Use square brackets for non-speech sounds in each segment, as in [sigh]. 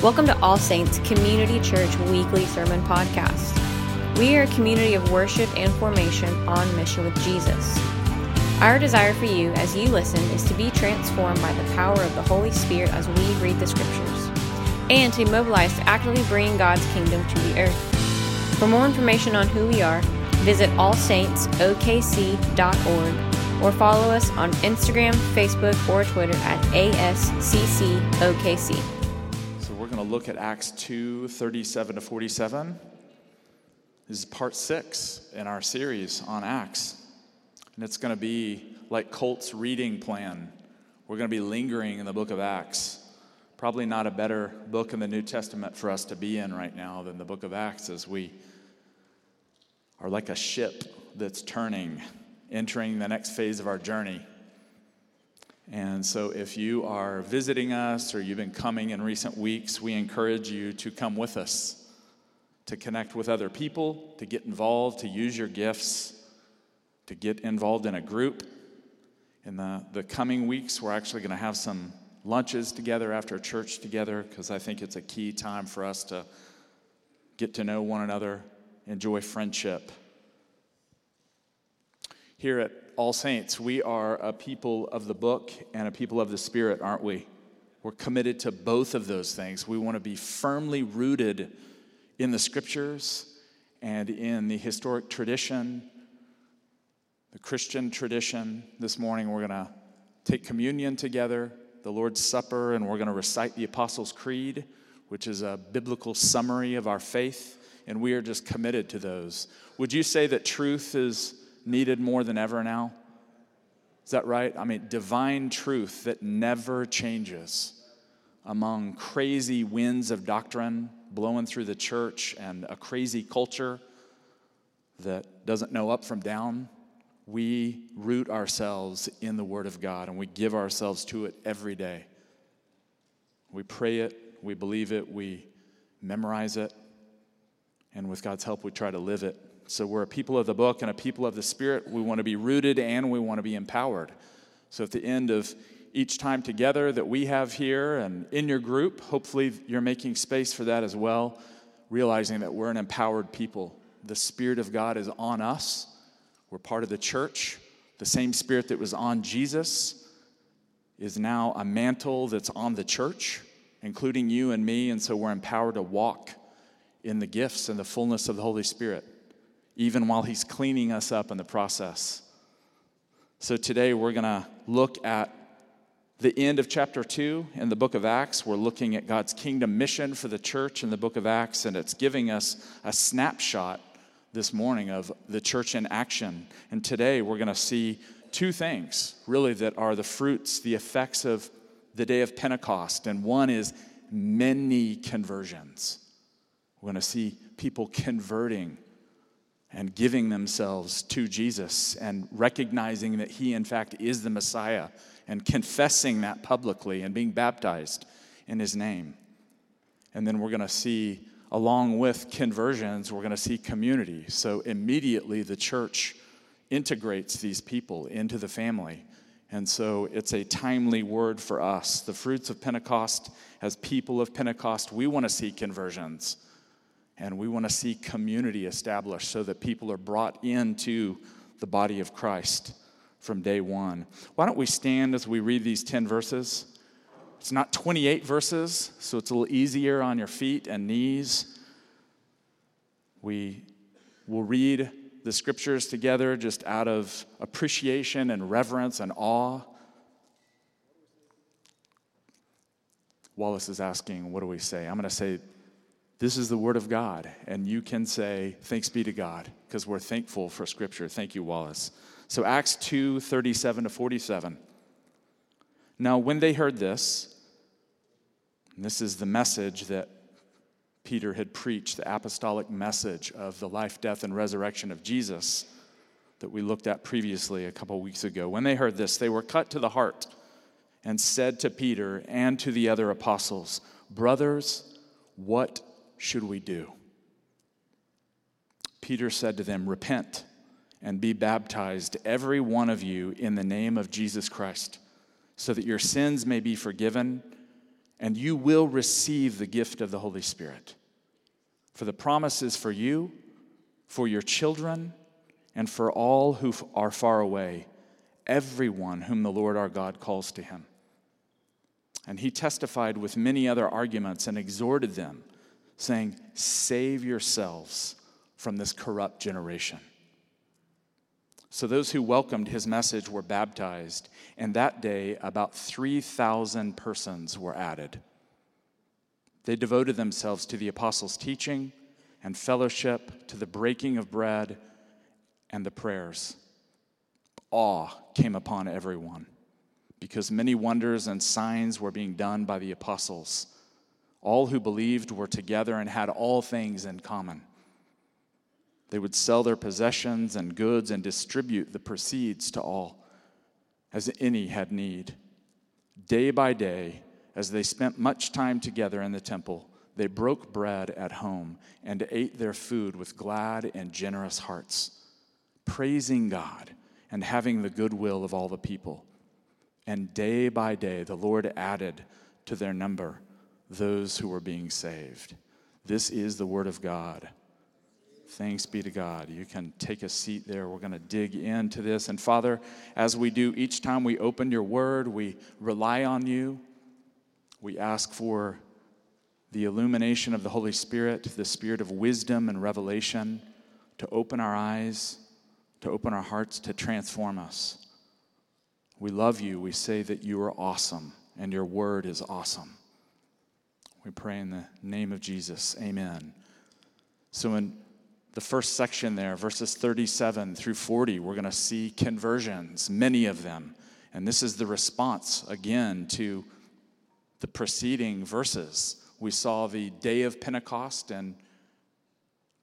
Welcome to All Saints Community Church Weekly Sermon Podcast. We are a community of worship and formation on mission with Jesus. Our desire for you as you listen is to be transformed by the power of the Holy Spirit as we read the Scriptures, and to mobilize to actively bring God's kingdom to the earth. For more information on who we are, visit allsaintsokc.org or follow us on Instagram, Facebook, or Twitter at ASCCOKC. Look at Acts 2 37 to 47. This is part six in our series on Acts. And it's going to be like Colt's reading plan. We're going to be lingering in the book of Acts. Probably not a better book in the New Testament for us to be in right now than the book of Acts as we are like a ship that's turning, entering the next phase of our journey. And so, if you are visiting us or you've been coming in recent weeks, we encourage you to come with us, to connect with other people, to get involved, to use your gifts, to get involved in a group. In the, the coming weeks, we're actually going to have some lunches together after church together because I think it's a key time for us to get to know one another, enjoy friendship. Here at All Saints, we are a people of the book and a people of the Spirit, aren't we? We're committed to both of those things. We want to be firmly rooted in the scriptures and in the historic tradition, the Christian tradition. This morning, we're going to take communion together, the Lord's Supper, and we're going to recite the Apostles' Creed, which is a biblical summary of our faith and we are just committed to those. Would you say that truth is needed more than ever now? Is that right? I mean, divine truth that never changes among crazy winds of doctrine blowing through the church and a crazy culture that doesn't know up from down. We root ourselves in the Word of God and we give ourselves to it every day. We pray it, we believe it, we memorize it, and with God's help, we try to live it. So we're a people of the book and a people of the Spirit. We want to be rooted and we want to be empowered. So at the end of each time together that we have here and in your group, hopefully you're making space for that as well, realizing that we're an empowered people. The Spirit of God is on us. We're part of the church. The same Spirit that was on Jesus is now a mantle that's on the church, including you and me. And so we're empowered to walk in the gifts and the fullness of the Holy Spirit, even while He's cleaning us up in the process. So today we're going to look at the end of chapter 2 in the book of Acts. We're looking at God's kingdom mission for the church in the book of Acts, and it's giving us a snapshot this morning of the church in action. And today we're going to see two things, really, that are the fruits, the effects of the day of Pentecost. And one is many conversions. We're going to see people converting and giving themselves to Jesus and recognizing that He, in fact, is the Messiah and confessing that publicly and being baptized in His name. And then we're going to see, along with conversions, we're going to see community. So immediately the church integrates these people into the family. And so it's a timely word for us. The fruits of Pentecost, as people of Pentecost, we want to see conversions. And we want to see community established so that people are brought into the body of Christ from day one. Why don't we stand as we read these 10 verses? It's not 28 verses, so it's a little easier on your feet and knees. We will read the scriptures together just out of appreciation and reverence and awe. Wallace is asking, What do we say? I'm going to say, this is the Word of God, and you can say, Thanks be to God, because we're thankful for Scripture. Thank you, Wallace. So, Acts 2 37 to 47. Now, when they heard this, this is the message that Peter had preached, the apostolic message of the life, death, and resurrection of Jesus that we looked at previously a couple weeks ago. When they heard this, they were cut to the heart and said to Peter and to the other apostles, Brothers, what should we do? Peter said to them, Repent and be baptized, every one of you, in the name of Jesus Christ, so that your sins may be forgiven, and you will receive the gift of the Holy Spirit. For the promise is for you, for your children, and for all who are far away, everyone whom the Lord our God calls to him. And he testified with many other arguments and exhorted them, saying, Save yourselves from this corrupt generation. So those who welcomed his message were baptized, and that day about 3,000 persons were added. They devoted themselves to the apostles' teaching and fellowship, to the breaking of bread and the prayers. Awe came upon everyone because many wonders and signs were being done by the apostles. All who believed were together and had all things in common. They would sell their possessions and goods and distribute the proceeds to all, as any had need. Day by day, as they spent much time together in the temple, they broke bread at home and ate their food with glad and generous hearts, praising God and having the goodwill of all the people. And day by day, the Lord added to their number those who are being saved. This is the word of God. Thanks be to God. You can take a seat there. We're going to dig into this. And Father, as we do each time we open your word, we rely on you. We ask for the illumination of the Holy Spirit, the spirit of wisdom and revelation to open our eyes, to open our hearts, to transform us. We love you. We say that you are awesome and your word is awesome. We pray in the name of Jesus. Amen. So, in the first section there, verses 37 through 40, we're going to see conversions, many of them. And this is the response, again, to the preceding verses. We saw the day of Pentecost and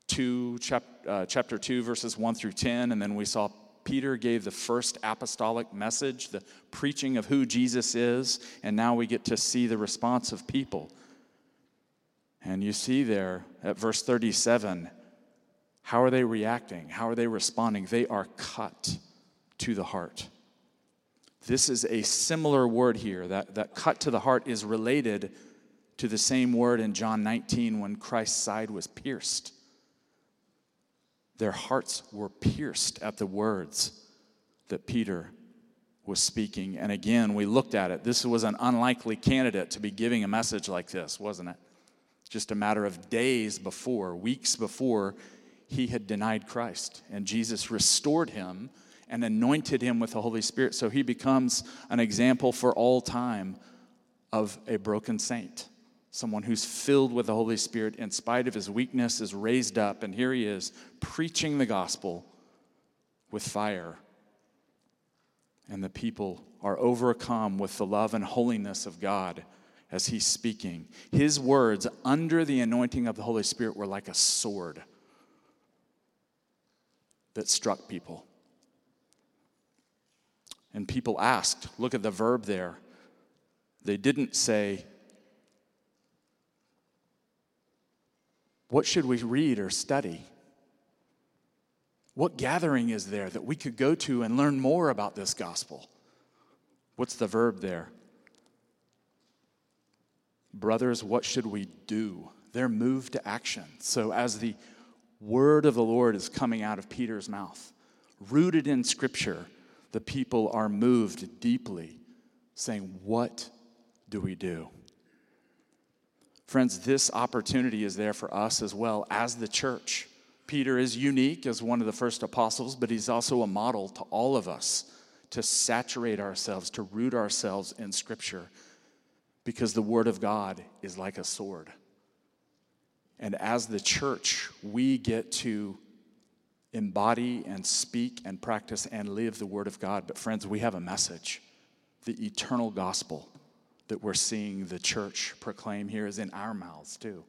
two, chap, uh, chapter 2, verses 1 through 10, and then we saw Peter gave the first apostolic message, the preaching of who Jesus is, and now we get to see the response of people. And you see there at verse 37 how are they reacting? How are they responding? They are cut to the heart. This is a similar word here. That, that cut to the heart is related to the same word in John 19 when Christ's side was pierced. Their hearts were pierced at the words that Peter was speaking. And again, we looked at it. This was an unlikely candidate to be giving a message like this, wasn't it? Just a matter of days before, weeks before, he had denied Christ. And Jesus restored him and anointed him with the Holy Spirit. So he becomes an example for all time of a broken saint. Someone who's filled with the Holy Spirit in spite of his weakness is raised up. And here he is preaching the gospel with fire. And the people are overcome with the love and holiness of God as he's speaking. His words, under the anointing of the Holy Spirit, were like a sword that struck people. And people asked, look at the verb there. They didn't say, What should we read or study? What gathering is there that we could go to and learn more about this gospel? What's the verb there? Brothers, what should we do? They're moved to action. So, as the word of the Lord is coming out of Peter's mouth. Rooted in Scripture, the people are moved deeply, saying, What do we do? Friends, this opportunity is there for us as well as the church. Peter is unique as one of the first apostles, but he's also a model to all of us to saturate ourselves, to root ourselves in Scripture, because the Word of God is like a sword. And as the church, we get to embody and speak and practice and live the Word of God. But, friends, we have a message. The eternal gospel that we're seeing the church proclaim here is in our mouths, too.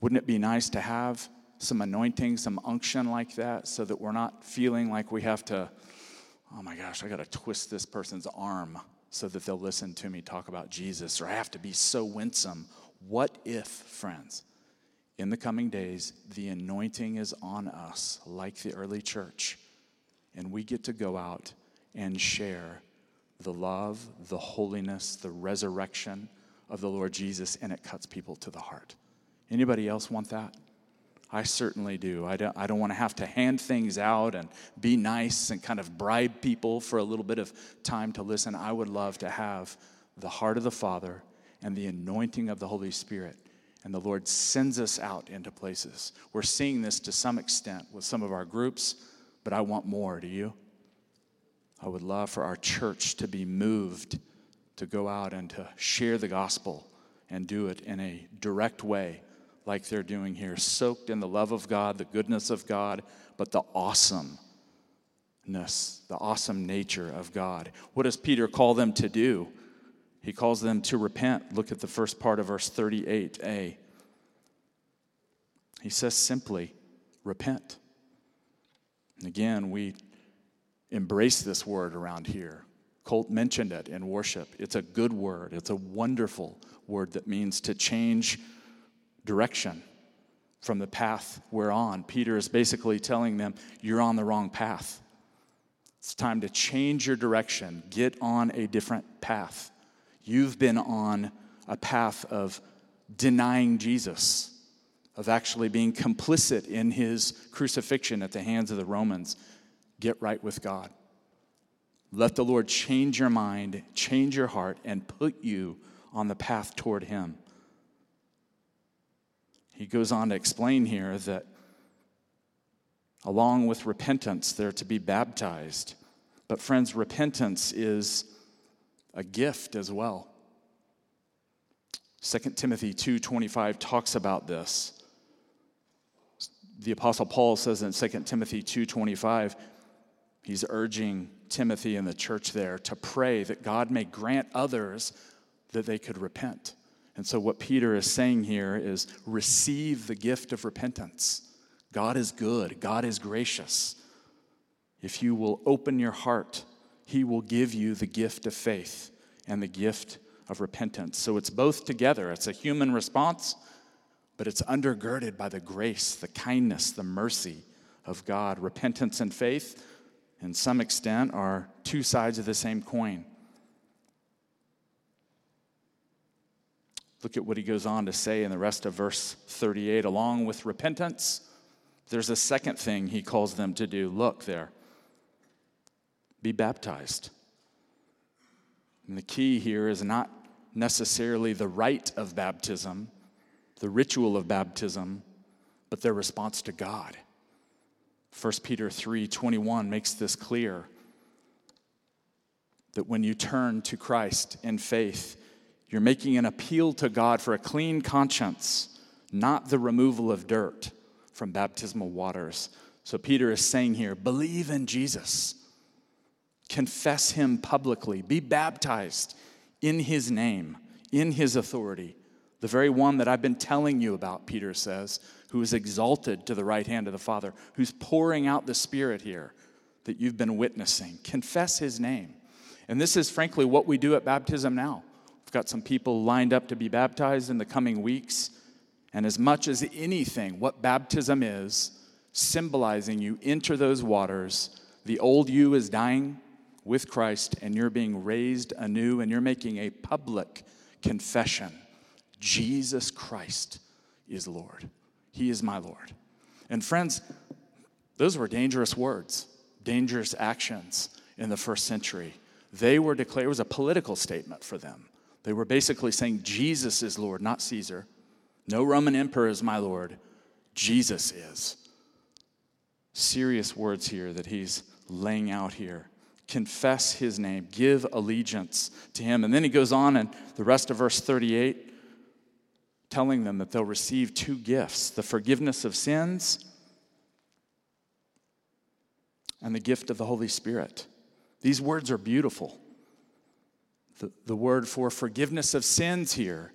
Wouldn't it be nice to have some anointing, some unction like that, so that we're not feeling like we have to, oh my gosh, I got to twist this person's arm so that they'll listen to me talk about Jesus, or I have to be so winsome what if, friends, in the coming days, the anointing is on us like the early church, and we get to go out and share the love, the holiness, the resurrection of the Lord Jesus, and it cuts people to the heart. Anybody else want that? I certainly do. I don't, I don't want to have to hand things out and be nice and kind of bribe people for a little bit of time to listen. I would love to have the heart of the Father and the anointing of the Holy Spirit. And the Lord sends us out into places. We're seeing this to some extent with some of our groups, but I want more. Do you? I would love for our church to be moved to go out and to share the gospel and do it in a direct way like they're doing here, soaked in the love of God, the goodness of God, but the awesomeness, the awesome nature of God. What does Peter call them to do? He calls them to repent. Look at the first part of verse 38a. He says simply, repent. And again, we embrace this word around here. Colt mentioned it in worship. It's a good word, it's a wonderful word that means to change direction from the path we're on. Peter is basically telling them, You're on the wrong path. It's time to change your direction, get on a different path. You've been on a path of denying Jesus, of actually being complicit in his crucifixion at the hands of the Romans. Get right with God. Let the Lord change your mind, change your heart, and put you on the path toward him. He goes on to explain here that along with repentance, they're to be baptized. But, friends, repentance is a gift as well. 2 Timothy 2:25 talks about this. The apostle Paul says in 2 Timothy 2:25 he's urging Timothy and the church there to pray that God may grant others that they could repent. And so, what Peter is saying here is receive the gift of repentance. God is good, God is gracious. If you will open your heart, He will give you the gift of faith and the gift of repentance. So, it's both together. It's a human response, but it's undergirded by the grace, the kindness, the mercy of God. Repentance and faith, in some extent, are two sides of the same coin. Look at what he goes on to say in the rest of verse 38. Along with repentance, there's a second thing he calls them to do. Look there. Be baptized. And the key here is not necessarily the rite of baptism, the ritual of baptism, but their response to God. 1 Peter 3:21 makes this clear that when you turn to Christ in faith, you're making an appeal to God for a clean conscience, not the removal of dirt from baptismal waters. So Peter is saying here believe in Jesus, confess him publicly, be baptized in his name, in his authority. The very one that I've been telling you about, Peter says, who is exalted to the right hand of the Father, who's pouring out the Spirit here that you've been witnessing. Confess his name. And this is frankly what we do at baptism now. We've got some people lined up to be baptized in the coming weeks. And as much as anything, what baptism is, symbolizing you enter those waters, the old you is dying with Christ, and you're being raised anew, and you're making a public confession Jesus Christ is Lord. He is my Lord. And friends, those were dangerous words, dangerous actions in the first century. They were declared, it was a political statement for them. They were basically saying, Jesus is Lord, not Caesar. No Roman emperor is my Lord. Jesus is. Serious words here that he's laying out here. Confess his name, give allegiance to him. And then he goes on in the rest of verse 38, telling them that they'll receive two gifts the forgiveness of sins and the gift of the Holy Spirit. These words are beautiful. The, the word for forgiveness of sins here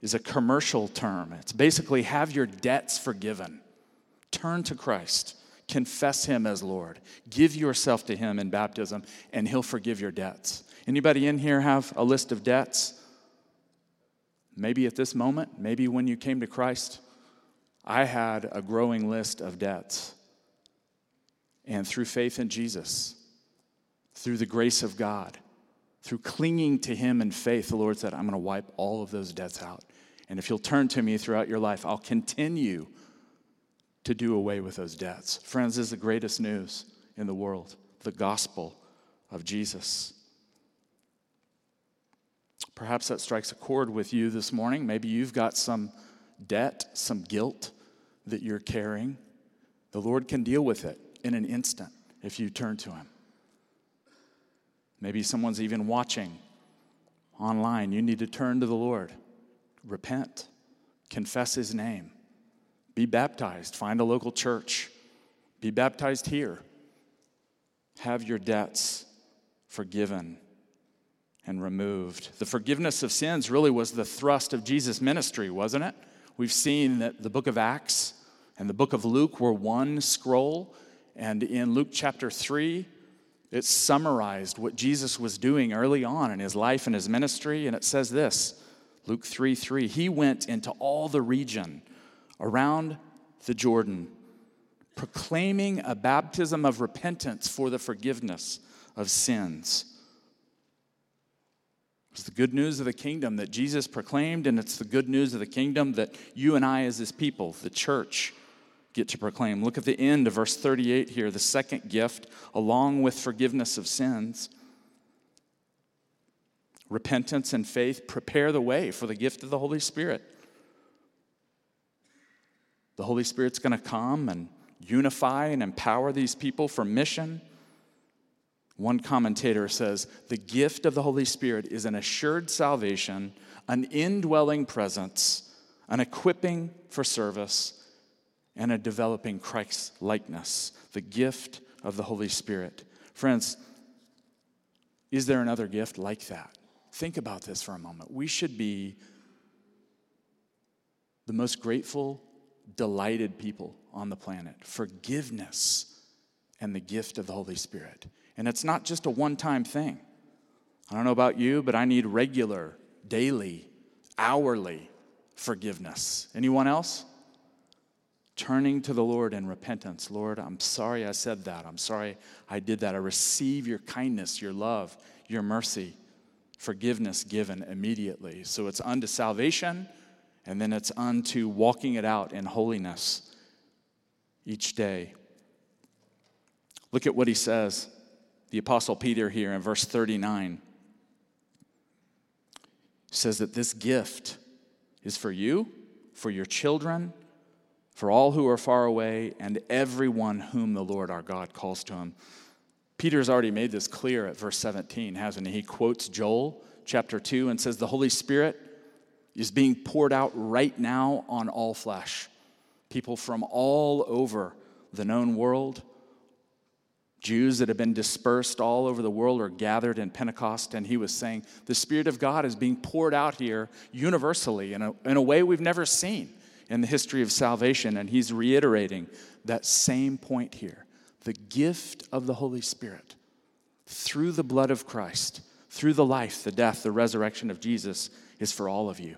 is a commercial term. It's basically have your debts forgiven. Turn to Christ. Confess him as Lord. Give yourself to him in baptism and he'll forgive your debts. Anybody in here have a list of debts? Maybe at this moment, maybe when you came to Christ, I had a growing list of debts. And through faith in Jesus, through the grace of God, through clinging to Him in faith, the Lord said, I'm going to wipe all of those debts out. And if you'll turn to me throughout your life, I'll continue to do away with those debts. Friends, this is the greatest news in the world the gospel of Jesus. Perhaps that strikes a chord with you this morning. Maybe you've got some debt, some guilt that you're carrying. The Lord can deal with it in an instant if you turn to Him. Maybe someone's even watching online. You need to turn to the Lord, repent, confess His name, be baptized, find a local church, be baptized here, have your debts forgiven and removed. The forgiveness of sins really was the thrust of Jesus' ministry, wasn't it? We've seen that the book of Acts and the book of Luke were one scroll, and in Luke chapter 3, it summarized what Jesus was doing early on in his life and his ministry, and it says this Luke 3 3. He went into all the region around the Jordan, proclaiming a baptism of repentance for the forgiveness of sins. It's the good news of the kingdom that Jesus proclaimed, and it's the good news of the kingdom that you and I, as his people, the church, get to proclaim. Look at the end of verse 38 here the second gift, along with forgiveness of sins. Repentance and faith prepare the way for the gift of the Holy Spirit. The Holy Spirit's going to come and unify and empower these people for mission. One commentator says the gift of the Holy Spirit is an assured salvation, an indwelling presence, an equipping for service, and a developing Christ likeness, the gift of the Holy Spirit. Friends, is there another gift like that? Think about this for a moment. We should be the most grateful, delighted people on the planet. Forgiveness and the gift of the Holy Spirit. And it's not just a one time thing. I don't know about you, but I need regular, daily, hourly forgiveness. Anyone else? Turning to the Lord in repentance. Lord, I'm sorry I said that. I'm sorry I did that. I receive your kindness, your love, your mercy, forgiveness given immediately. So it's unto salvation, and then it's unto walking it out in holiness each day. Look at what he says, the Apostle Peter here in verse 39. says that this gift is for you, for your children, for all who are far away and everyone whom the Lord our God calls to him. Peter's already made this clear at verse 17, hasn't he? He quotes Joel chapter 2 and says, The Holy Spirit is being poured out right now on all flesh. People from all over the known world, Jews that have been dispersed all over the world are gathered in Pentecost, and he was saying, The Spirit of God is being poured out here universally in a, in a way we've never seen in the history of salvation. And he's reiterating that same point here the gift of the Holy Spirit through the blood of Christ, through the life, the death, the resurrection of Jesus is for all of you.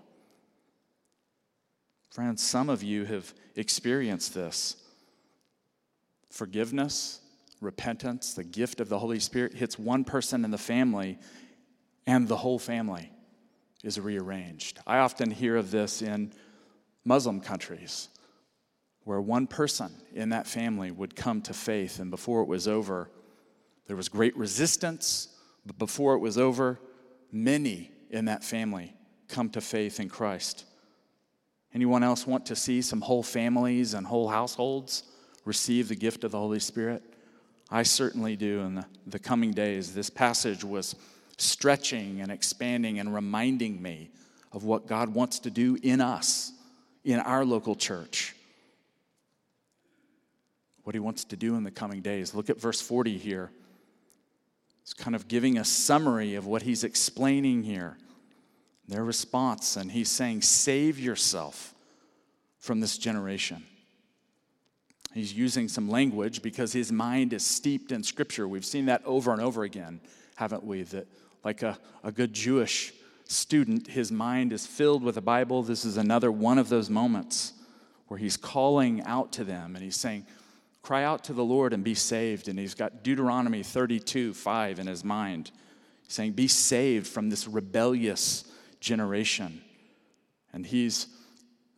Friends, some of you have experienced this. Forgiveness, repentance, the gift of the Holy Spirit hits one person in the family, and the whole family is rearranged. I often hear of this in Muslim countries where one person in that family would come to faith, and before it was over, there was great resistance, but before it was over, many in that family come to faith in Christ. Anyone else want to see some whole families and whole households receive the gift of the Holy Spirit? I certainly do in the, the coming days. This passage was stretching and expanding and reminding me of what God wants to do in us in our local church. What he wants to do in the coming days. Look at verse 40 here. It's kind of giving a summary of what he's explaining here. Their response, and he's saying, Save yourself from this generation. He's using some language because his mind is steeped in Scripture. We've seen that over and over again, haven't we? That, like a, a good Jewish student, his mind is filled with the Bible. This is another one of those moments where he's calling out to them and he's saying, Cry out to the Lord and be saved. And he's got Deuteronomy 32 5 in his mind. saying, Be saved from this rebellious generation. And he's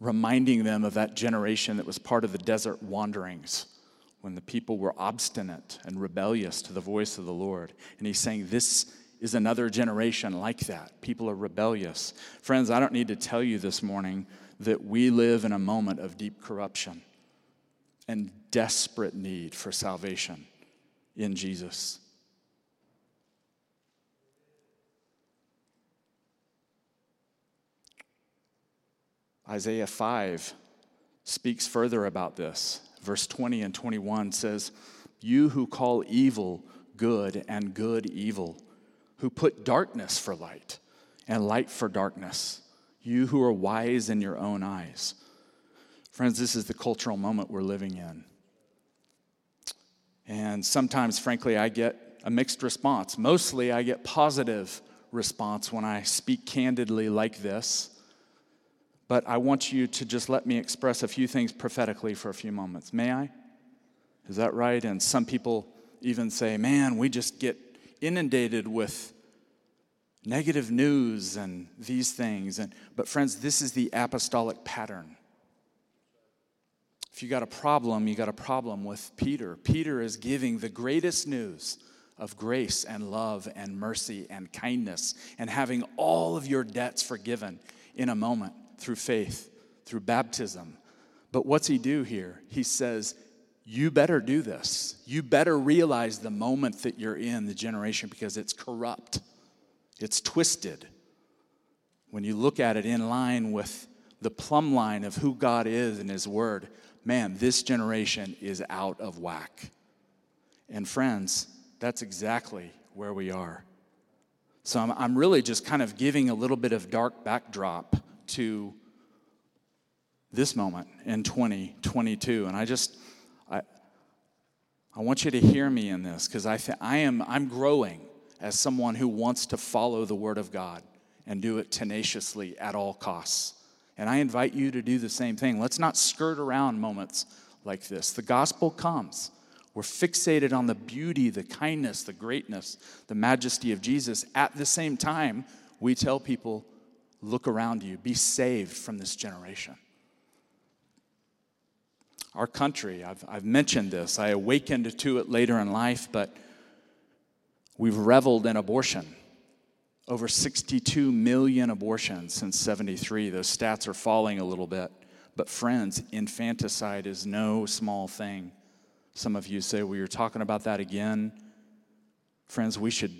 reminding them of that generation that was part of the desert wanderings when the people were obstinate and rebellious to the voice of the Lord. And he's saying, This is another generation like that. People are rebellious. Friends, I don't need to tell you this morning that we live in a moment of deep corruption and desperate need for salvation in Jesus. Isaiah 5 speaks further about this. Verse 20 and 21 says, You who call evil good and good evil, who put darkness for light and light for darkness, you who are wise in your own eyes. Friends, this is the cultural moment we're living in. And sometimes, frankly, I get a mixed response. Mostly, I get positive response when I speak candidly like this. But I want you to just let me express a few things prophetically for a few moments. May I? Is that right? And some people even say, man, we just get inundated with negative news and these things. And, but, friends, this is the apostolic pattern. If you got a problem, you got a problem with Peter. Peter is giving the greatest news of grace and love and mercy and kindness and having all of your debts forgiven in a moment through faith, through baptism. But what's he do here? He says, You better do this. You better realize the moment that you're in, the generation, because it's corrupt, it's twisted. When you look at it in line with the plumb line of who God is and His Word, man, this generation is out of whack. And friends, that's exactly where we are. So I'm, I'm really just kind of giving a little bit of dark backdrop to this moment in 2022. And I just, I, I want you to hear me in this because I, th- I am, I'm growing as someone who wants to follow the Word of God and do it tenaciously at all costs. And I invite you to do the same thing. Let's not skirt around moments like this. The gospel comes. We're fixated on the beauty, the kindness, the greatness, the majesty of Jesus. At the same time, we tell people, look around you, be saved from this generation. Our country, I've, I've mentioned this, I awakened to it later in life, but we've reveled in abortion over 62 million abortions since 73. Those stats are falling a little bit. But, friends, infanticide is no small thing. Some of you say, well, you're talking about that again. Friends, we should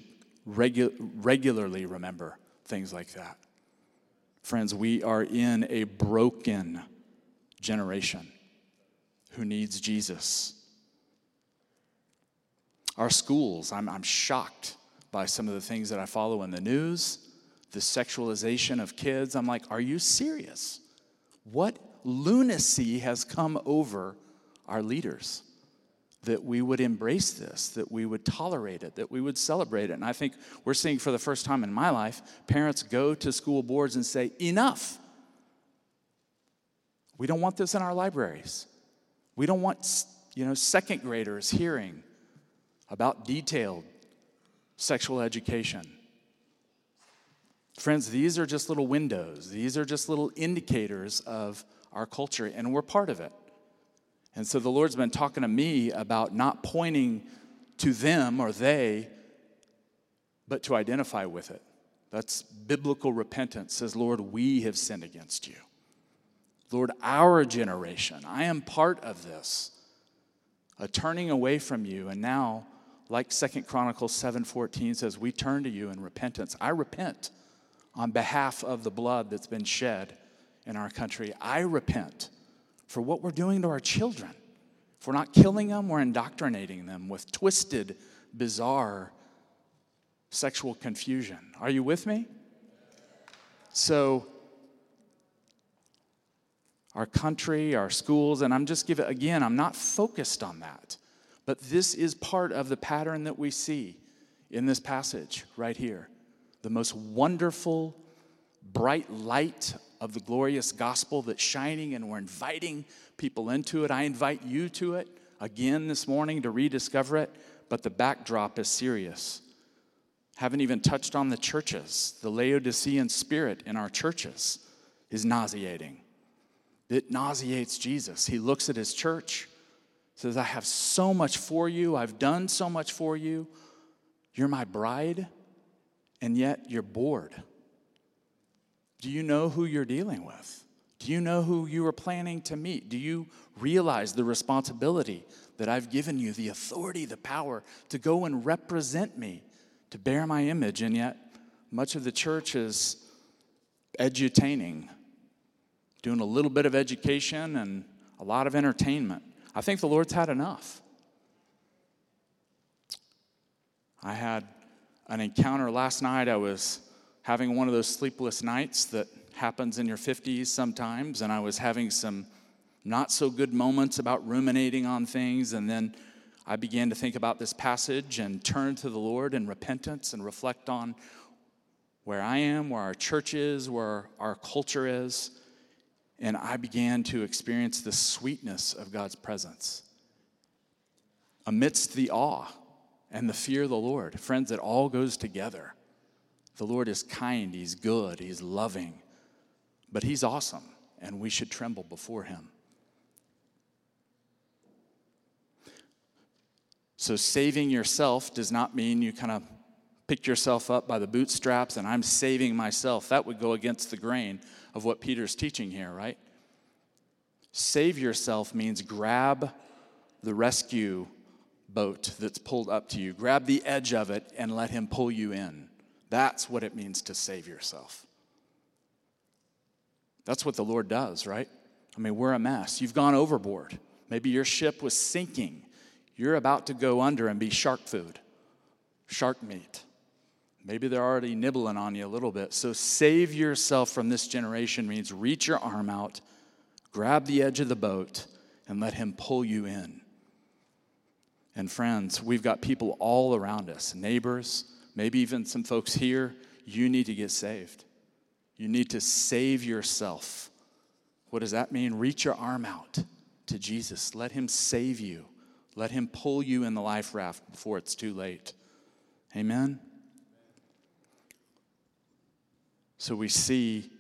regu- regularly remember things like that. Friends, we are in a broken generation who needs Jesus. Our schools, I'm, I'm shocked by some of the things that I follow in the news, the sexualization of kids. I'm like, are you serious? What lunacy has come over our leaders? That we would embrace this, that we would tolerate it, that we would celebrate it. And I think we're seeing for the first time in my life parents go to school boards and say, enough. We don't want this in our libraries. We don't want, you know, second graders hearing about detailed sexual education. Friends, these are just little windows. These are just little indicators of our culture, and we're part of it. And so the Lord's been talking to me about not pointing to them or they, but to identify with it. That's biblical repentance, says, Lord, we have sinned against you. Lord, our generation, I am part of this, a turning away from you, and now like Second Chronicles 7:14 says, we turn to you in repentance. I repent on behalf of the blood that's been shed in our country. I repent for what we're doing to our children. If we're not killing them, we're indoctrinating them with twisted, bizarre sexual confusion. Are you with me? So, our country, our schools, and I'm just giving, again, I'm not focused on that. But this is part of the pattern that we see in this passage right here. The most wonderful, bright light of the glorious gospel that's shining, and we're inviting people into it. I invite you to it again this morning to rediscover it, but the backdrop is serious. Haven't even touched on the churches. The Laodicean spirit in our churches is nauseating. It nauseates Jesus. He looks at his church, says, I have so much for you, I've done so much for you. You're my bride, and yet you're bored. Do you know who you're dealing with? Do you know who you are planning to meet? Do you realize the responsibility that I've given you, the authority, the power to go and represent me, to bear my image? And yet, much of the church is edutaining, doing a little bit of education and a lot of entertainment. I think the Lord's had enough. I had an encounter last night. I was having one of those sleepless nights that happens in your 50s sometimes, and I was having some not so good moments about ruminating on things, and then I began to think about this passage and turn to the Lord in repentance and reflect on where I am, where our church is, where our culture is. And I began to experience the sweetness of God's presence amidst the awe and the fear of the Lord. Friends, it all goes together. The Lord is kind, He's good, He's loving, but He's awesome, and we should tremble before Him. So, saving yourself does not mean you kind of pick yourself up by the bootstraps and I'm saving myself. That would go against the grain of what Peter's teaching here, right? Save yourself means grab the rescue boat that's pulled up to you. Grab the edge of it and let him pull you in. That's what it means to save yourself. That's what the Lord does, right? I mean, we're a mess. You've gone overboard. Maybe your ship was sinking. You're about to go under and be shark food, shark meat. Maybe they're already nibbling on you a little bit. So, save yourself from this generation means reach your arm out, grab the edge of the boat, and let him pull you in. And friends, we've got people all around us, neighbors, maybe even some folks here. You need to get saved. You need to save yourself. What does that mean? Reach your arm out to Jesus. Let him save you. Let him pull you in the life raft before it's too late. Amen? So we see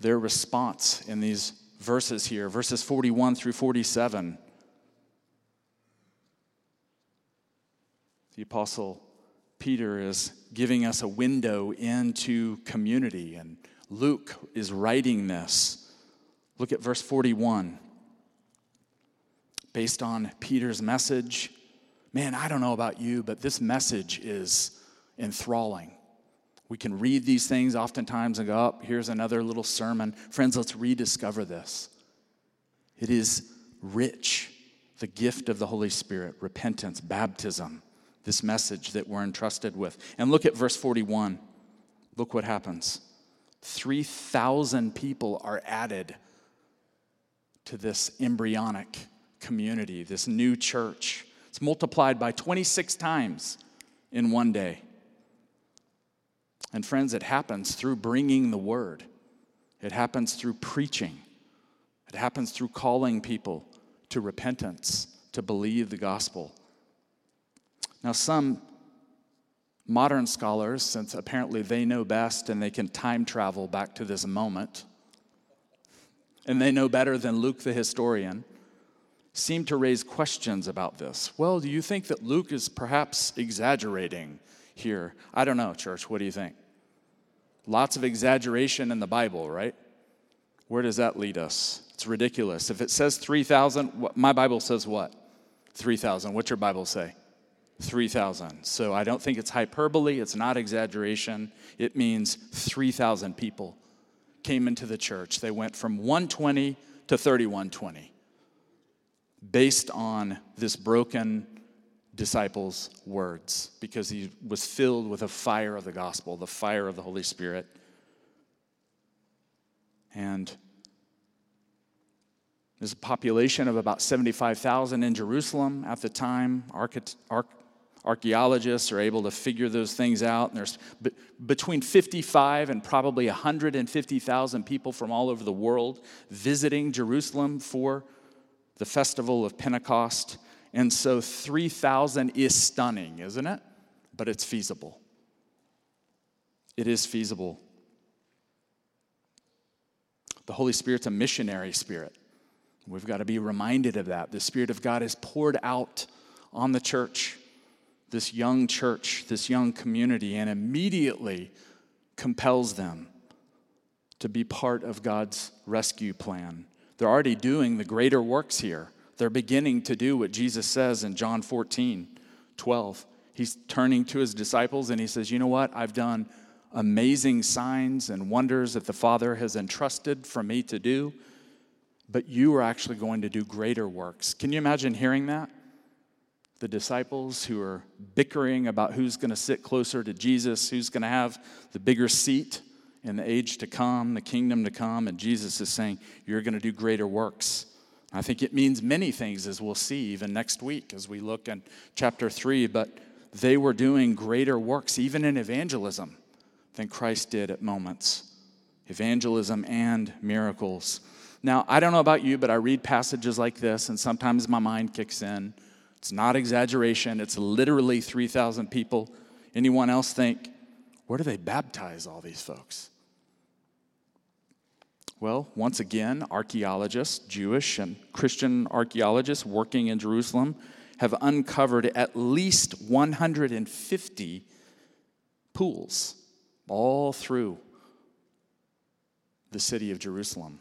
their response in these verses here, verses 41 through 47. The Apostle Peter is giving us a window into community, and Luke is writing this. Look at verse 41. Based on Peter's message, man, I don't know about you, but this message is enthralling. We can read these things oftentimes and go, oh, here's another little sermon. Friends, let's rediscover this. It is rich, the gift of the Holy Spirit, repentance, baptism this message that we're entrusted with. And look at verse 41. Look what happens 3,000 people are added to this embryonic community, this new church. It's multiplied by 26 times in one day. And friends, it happens through bringing the word, it happens through preaching, it happens through calling people to repentance, to believe the gospel. Now, some modern scholars, since apparently they know best and they can time travel back to this moment, and they know better than Luke the historian, seem to raise questions about this. Well, do you think that Luke is perhaps exaggerating here? I don't know, church. What do you think? Lots of exaggeration in the Bible, right? Where does that lead us? It's ridiculous. If it says 3,000, my Bible says what? 3,000. What's your Bible say? 3,000. So I don't think it's hyperbole, it's not exaggeration. It means 3,000 people came into the church. They went from 120 to 3120 based on this broken disciple's words because he was filled with a fire of the gospel, the fire of the Holy Spirit. And there's a population of about 75,000 in Jerusalem at the time. Archaeologists are able to figure those things out. And there's between 55 and probably 150,000 people from all over the world visiting Jerusalem for the festival of Pentecost. And so 3,000 is stunning, isn't it? but it's feasible. It is feasible. The Holy Spirit's a missionary spirit. We've got to be reminded of that. The Spirit of God is poured out on the church, this young church, this young community, and immediately compels them to be part of God's rescue plan. They're already doing the greater works here. They're beginning to do what Jesus says in John 14, 12. He's turning to his disciples and he says, You know what? I've done amazing signs and wonders that the Father has entrusted for me to do, but you are actually going to do greater works. Can you imagine hearing that? The disciples who are bickering about who's going to sit closer to Jesus, who's going to have the bigger seat in the age to come, the kingdom to come, and Jesus is saying, You're going to do greater works. I think it means many things, as we'll see even next week as we look in chapter 3, but they were doing greater works, even in evangelism, than Christ did at moments. Evangelism and miracles. Now, I don't know about you, but I read passages like this, and sometimes my mind kicks in. It's not exaggeration, it's literally 3,000 people. Anyone else think, where do they baptize all these folks? Well, once again, archaeologists, Jewish and Christian archaeologists working in Jerusalem, have uncovered at least 150 pools all through the city of Jerusalem.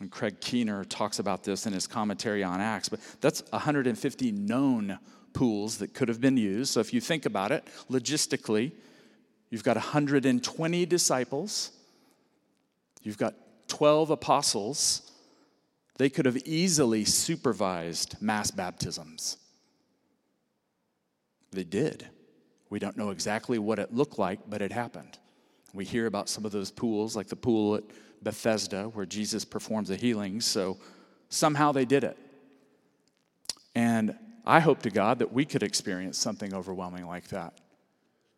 And Craig Keener talks about this in his commentary on Acts, but that's 150 known pools that could have been used. So if you think about it logistically, you've got 120 disciples, you've got 12 apostles, they could have easily supervised mass baptisms. They did. We don't know exactly what it looked like, but it happened. We hear about some of those pools, like the pool at Bethesda, where Jesus performs the healings. So somehow they did it. And I hope to God that we could experience something overwhelming like that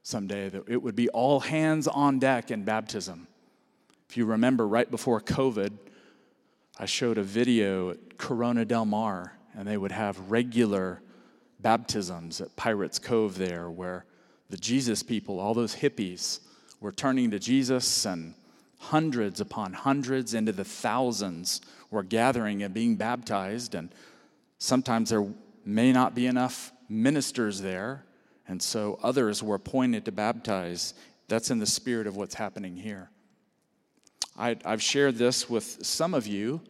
someday, that it would be all hands on deck in baptism. If you remember, right before COVID, I showed a video at Corona del Mar, and they would have regular baptisms at Pirates Cove there, where the Jesus people, all those hippies, were turning to Jesus, and hundreds upon hundreds into the thousands were gathering and being baptized. And sometimes there may not be enough ministers there, and so others were appointed to baptize. That's in the spirit of what's happening here. I, have shared this with some of you,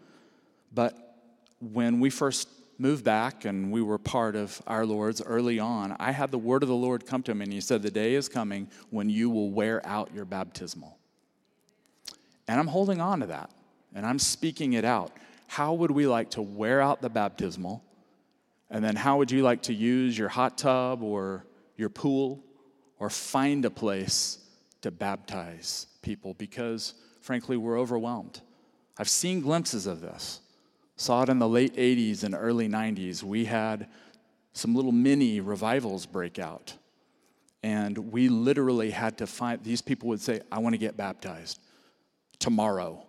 but when we first moved back and we were part of our Lord's early on, I had the word of the Lord come to me, and He said, The day is coming when you will wear out your baptismal. And I'm holding on to that, and I'm speaking it out. How would we like to wear out the baptismal? And then how would you like to use your hot tub or your pool or find a place to baptize people? Because frankly, we're overwhelmed. I've seen glimpses of this. Saw it in the late 80s and early 90s. We had some little mini revivals break out. And we literally had to find, these people would say, I want to get baptized tomorrow.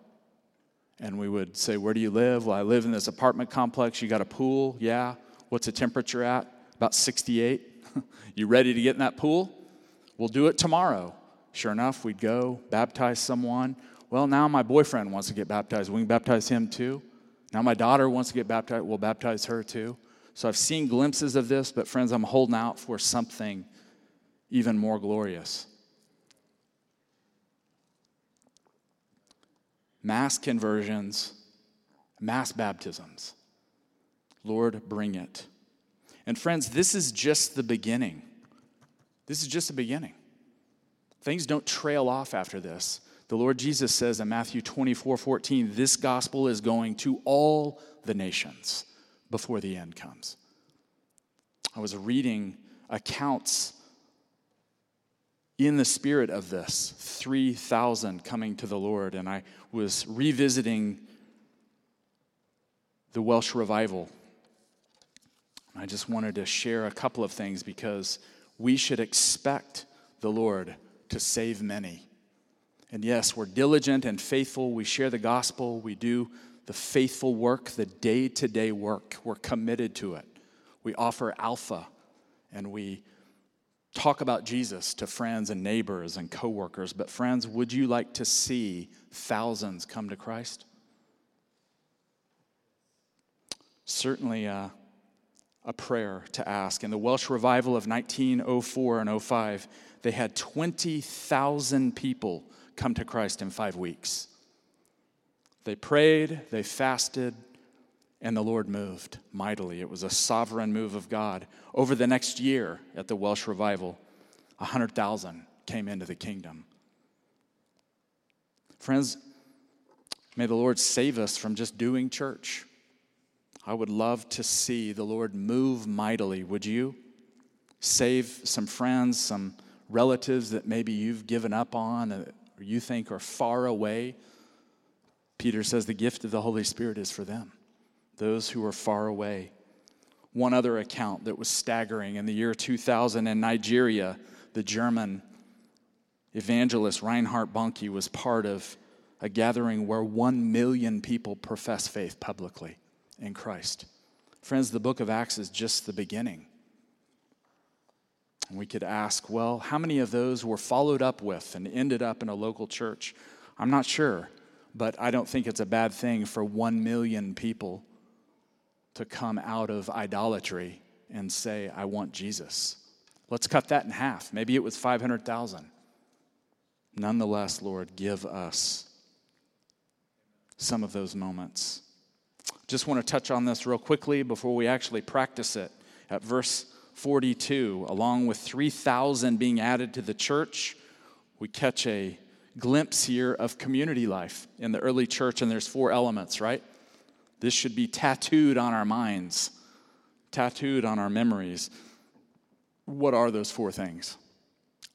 And we would say, Where do you live? Well, I live in this apartment complex. You got a pool? Yeah. What's the temperature at? About 68. [laughs] you ready to get in that pool? We'll do it tomorrow. Sure enough, we'd go, baptize someone. Well, now my boyfriend wants to get baptized. We can baptize him too. Now my daughter wants to get baptized. We'll baptize her too. So I've seen glimpses of this, but friends, I'm holding out for something even more glorious. Mass conversions, mass baptisms. Lord, bring it. And friends, this is just the beginning. This is just the beginning. Things don't trail off after this. The Lord Jesus says in Matthew 24 14, this gospel is going to all the nations before the end comes. I was reading accounts in the spirit of this 3,000 coming to the Lord, and I was revisiting the Welsh revival. I just wanted to share a couple of things because we should expect the Lord to save many. And yes, we're diligent and faithful. We share the gospel. We do the faithful work, the day to day work. We're committed to it. We offer alpha and we talk about Jesus to friends and neighbors and coworkers, but friends, would you like to see thousands come to Christ? Certainly uh, a prayer to ask. In the Welsh revival of 1904 and 05, they had 20,000 people come to Christ in five weeks. They prayed, they fasted, and the Lord moved mightily. It was a sovereign move of God. Over the next year at the Welsh revival, 100,000 came into the kingdom. Friends, may the Lord save us from just doing church. I would love to see the Lord move mightily. Would you? Save some friends, some relatives that maybe you've given up on or you think are far away. Peter says the gift of the Holy Spirit is for them those who are far away. One other account that was staggering in the year 2000 in Nigeria, the German evangelist Reinhard Bonnke was part of a gathering where one million people profess faith publicly in Christ. Friends, the book of Acts is just the beginning. And we could ask, well, how many of those were followed up with and ended up in a local church? I'm not sure, but I don't think it's a bad thing for one million people to come out of idolatry and say, I want Jesus. Let's cut that in half. Maybe it was 500,000. Nonetheless, Lord, give us some of those moments. Just want to touch on this real quickly before we actually practice it. At verse 42, along with 3,000 being added to the church, we catch a glimpse here of community life in the early church, and there's four elements, right? This should be tattooed on our minds, tattooed on our memories. What are those four things?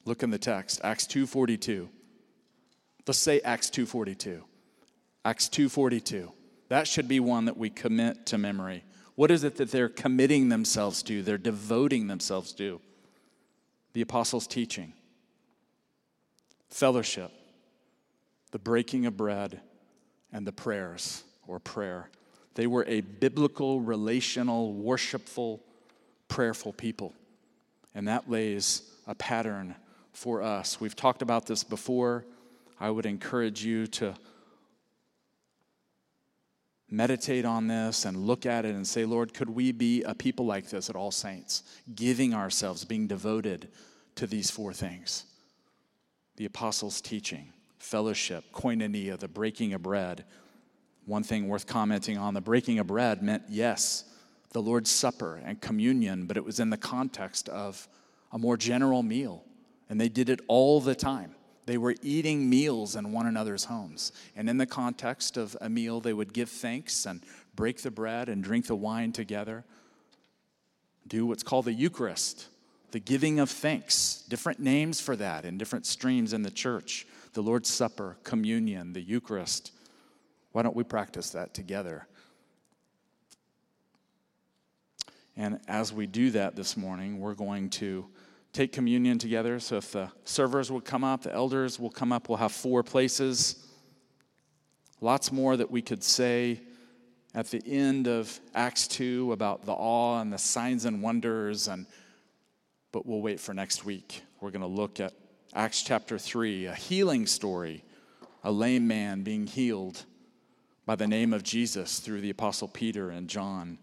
Look in the text, Acts 2:42. Let's say Acts 2:42. Acts 2:42. That should be one that we commit to memory. What is it that they're committing themselves to? They're devoting themselves to? The apostles' teaching, fellowship, the breaking of bread, and the prayers or prayer. They were a biblical, relational, worshipful, prayerful people. And that lays a pattern for us. We've talked about this before. I would encourage you to meditate on this and look at it and say, Lord, could we be a people like this at All Saints, giving ourselves, being devoted to these four things the apostles' teaching, fellowship, koinonia, the breaking of bread, one thing worth commenting on the breaking of bread meant, yes, the Lord's Supper and communion, but it was in the context of a more general meal. And they did it all the time. They were eating meals in one another's homes. And in the context of a meal, they would give thanks and break the bread and drink the wine together. Do what's called the Eucharist, the giving of thanks. Different names for that in different streams in the church the Lord's Supper, communion, the Eucharist. Why don't we practice that together? And as we do that this morning, we're going to take communion together. So if the servers will come up, the elders will come up, we'll have four places. Lots more that we could say at the end of Acts 2 about the awe and the signs and wonders and but we'll wait for next week. We're going to look at Acts chapter 3, a healing story, a lame man being healed by the name of Jesus through the Apostle Peter and John.